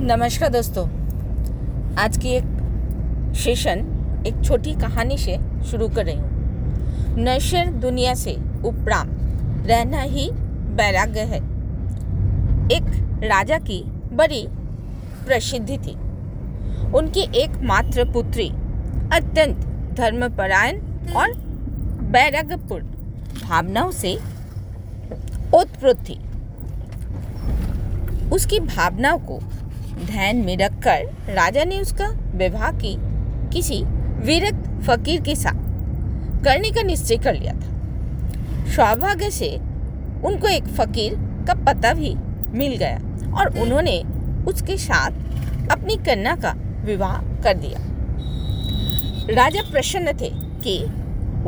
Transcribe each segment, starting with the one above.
नमस्कार दोस्तों, आज की एक सेशन, एक छोटी कहानी से शुरू कर रही हूँ। नशर दुनिया से उपराम रहना ही वैराग्य है। एक राजा की बड़ी प्रसिद्धि थी। उनकी एकमात्र पुत्री अत्यंत धर्मपरायण और वैराग्यपूर्ण भावनाओं से ओतप्रोत थी। उसकी भावनाओं को ध्यान में रखकर राजा ने उसका विवाह की किसी विरक्त फकीर के साथ करने का निश्चय कर लिया था। सौभाग्य से उनको एक फकीर का पता भी मिल गया और उन्होंने उसके साथ अपनी कन्या का विवाह कर दिया। राजा प्रसन्न थे कि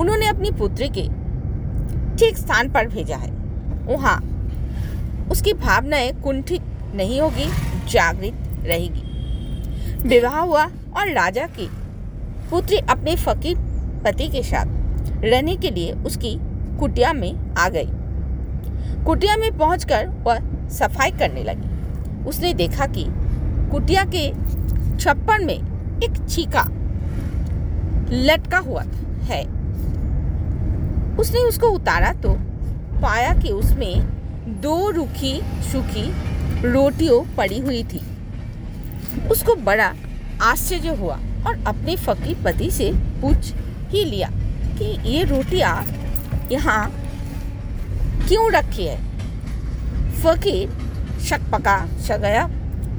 उन्होंने अपनी पुत्री के ठीक स्थान पर भेजा है। वहाँ उसकी भावनाएँ कुंठित नहीं होगी। जागृत रहेगी। विवाह हुआ और राजा की पुत्री अपने फकीर पति के साथ रहने के लिए उसकी कुटिया में आ गई। कुटिया में पहुंचकर वह सफ़ाई करने लगी। उसने देखा कि कुटिया के छप्पर में एक चीका लटका हुआ है। उसने उसको उतारा तो पाया कि उसमें दो रूखी सूखी रोटियों पड़ी हुई थी। उसको बड़ा आश्चर्य हुआ और अपने फकीर पति से पूछ ही लिया कि ये रोटियाँ यहाँ क्यों रखी है? फकीर शक पका गया,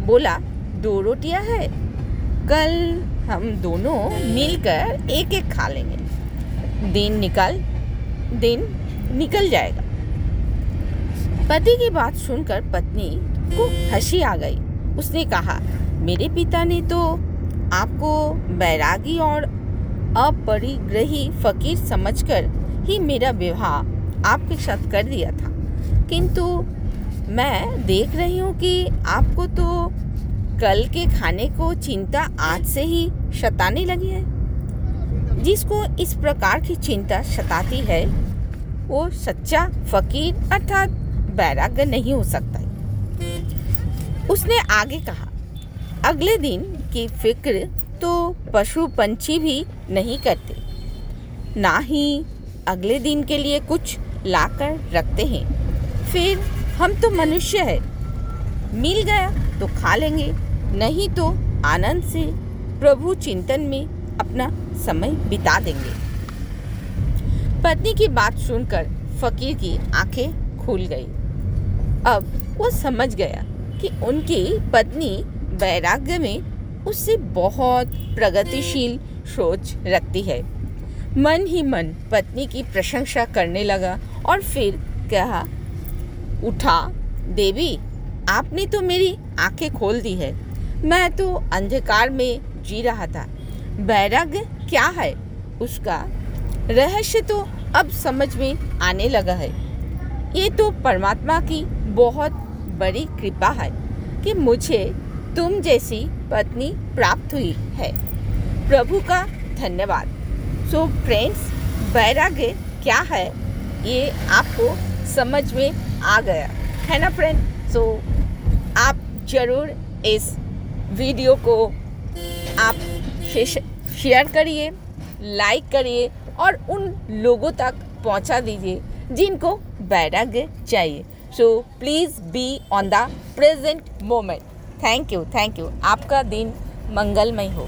बोला, दो रोटियाँ है। कल हम दोनों मिलकर एक एक खा लेंगे। दिन निकल दिन निकल जाएगा। पति की बात सुनकर पत्नी को हँसी आ गई। उसने कहा, मेरे पिता ने तो आपको बैरागी और अपरिग्रही फकीर समझकर ही मेरा विवाह आपके साथ कर दिया था। किंतु मैं देख रही हूँ कि आपको तो कल के खाने को चिंता आज से ही सताने लगी है। जिसको इस प्रकार की चिंता सताती है, वो सच्चा फकीर अर्थात बैराग्य नहीं हो सकता उसने आगे कहा, अगले दिन की फ़िक्र तो पशु पंछी भी नहीं करते। ना ही अगले दिन के लिए कुछ लाकर रखते हैं। फिर हम तो मनुष्य है। मिल गया तो खा लेंगे, नहीं तो आनंद से प्रभु चिंतन में अपना समय बिता देंगे। पत्नी की बात सुनकर फकीर की आँखें खुल गई। अब वो समझ गया कि उनकी पत्नी वैराग्य में उससे बहुत प्रगतिशील सोच रखती है। मन ही मन पत्नी की प्रशंसा करने लगा और फिर कहा, उठा, देवी, आपने तो मेरी आँखें खोल दी है। मैं तो अंधकार में जी रहा था। वैराग्य क्या है? उसका रहस्य तो अब समझ में आने लगा है। ये तो परमात्मा की बहुत बड़ी कृपा है कि मुझे तुम जैसी पत्नी प्राप्त हुई है। प्रभु का धन्यवाद। सो फ्रेंड्स वैराग्य क्या है? ये आपको समझ में आ गया। है ना फ्रेंड सो आप ज़रूर इस वीडियो को आप शेयर करिए लाइक करिए और उन लोगों तक पहुँचा दीजिए जिनको वैराग्य चाहिए। So please be on the present moment thank you thank you आपका दिन मंगलमय हो।